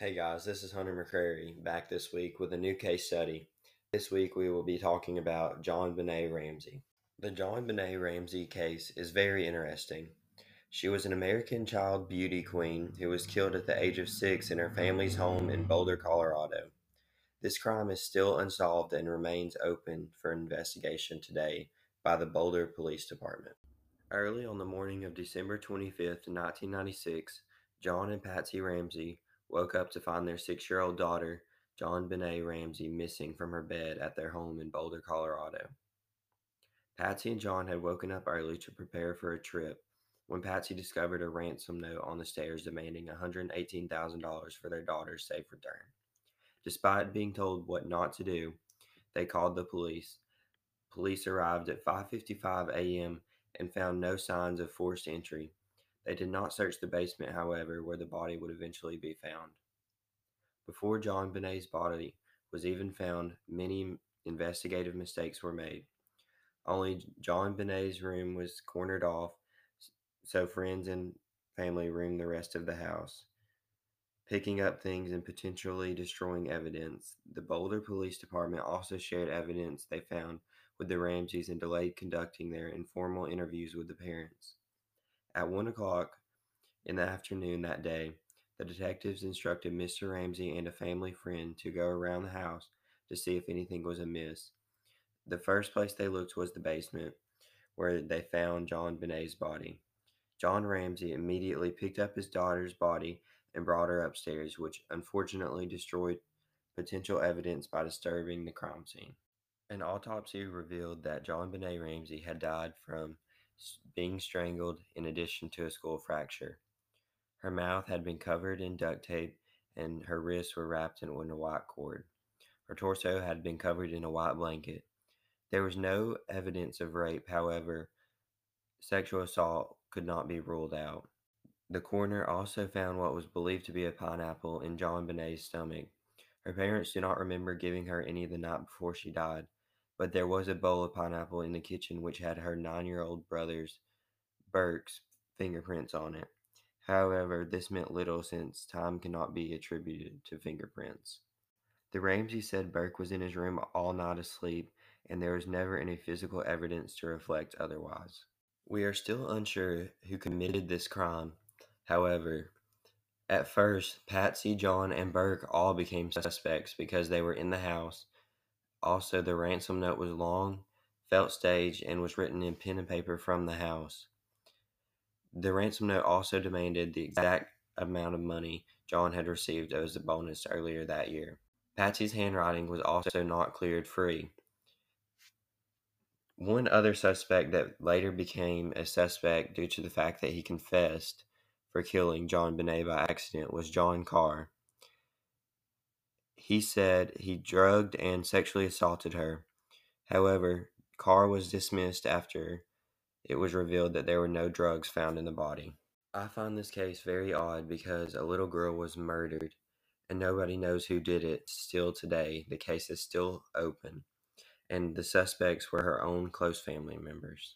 Hey guys, this is Hunter McCrary back this week with a new case study. This week we will be talking about JonBenét Ramsey. The JonBenét Ramsey case is very interesting. She was an American child beauty queen who was killed at the age of six in her family's home in Boulder, Colorado. This crime is still unsolved and remains open for investigation today by the Boulder Police Department. Early on the morning of December 25th, 1996, John and Patsy Ramsey woke up to find their six year old daughter, JonBenét Ramsey, missing from her bed at their home in Boulder, Colorado. Patsy and John had woken up early to prepare for a trip when Patsy discovered a ransom note on the stairs demanding $118,000 for their daughter's safe return. Despite being told what not to do, they called the police. Police arrived at 5:55 a.m. and found no signs of forced entry they did not search the basement, however, where the body would eventually be found. Before JonBenét's body was even found, many investigative mistakes were made. Only JonBenét's room was cornered off, so friends and family roamed the rest of the house, picking up things and potentially destroying evidence. The Boulder Police Department also shared evidence they found with the Ramseys and delayed conducting their informal interviews with the parents. At one o'clock in the afternoon that day, the detectives instructed Mr. Ramsey and a family friend to go around the house to see if anything was amiss. The first place they looked was the basement, where they found JonBenét's body. John Ramsey immediately picked up his daughter's body and brought her upstairs, which unfortunately destroyed potential evidence by disturbing the crime scene. An autopsy revealed that JonBenét Ramsey had died from being strangled in addition to a skull fracture. Her mouth had been covered in duct tape and her wrists were wrapped in a white cord. Her torso had been covered in a white blanket. There was no evidence of rape, however, sexual assault could not be ruled out. The coroner also found what was believed to be a pineapple in JonBenét's stomach. Her parents do not remember giving her any the night before she died, but there was a bowl of pineapple in the kitchen which had her nine year old brother's, Burke's, fingerprints on it. However, this meant little since time cannot be attributed to fingerprints. The Ramsey said Burke was in his room all night asleep, and there was never any physical evidence to reflect otherwise. We are still unsure who committed this crime. However, at first, Patsy, John, and Burke all became suspects because they were in the house also, the ransom note was long, felt staged, and was written in pen and paper from the house. The ransom note also demanded the exact amount of money John had received as a bonus earlier that year. Patsy's handwriting was also not cleared free. One other suspect that later became a suspect due to the fact that he confessed for killing JonBenét by accident was John Karr. He said he drugged and sexually assaulted her. However, Karr was dismissed after it was revealed that there were no drugs found in the body. I find this case very odd because a little girl was murdered and nobody knows who did it still today. The case is still open, and the suspects were her own close family members.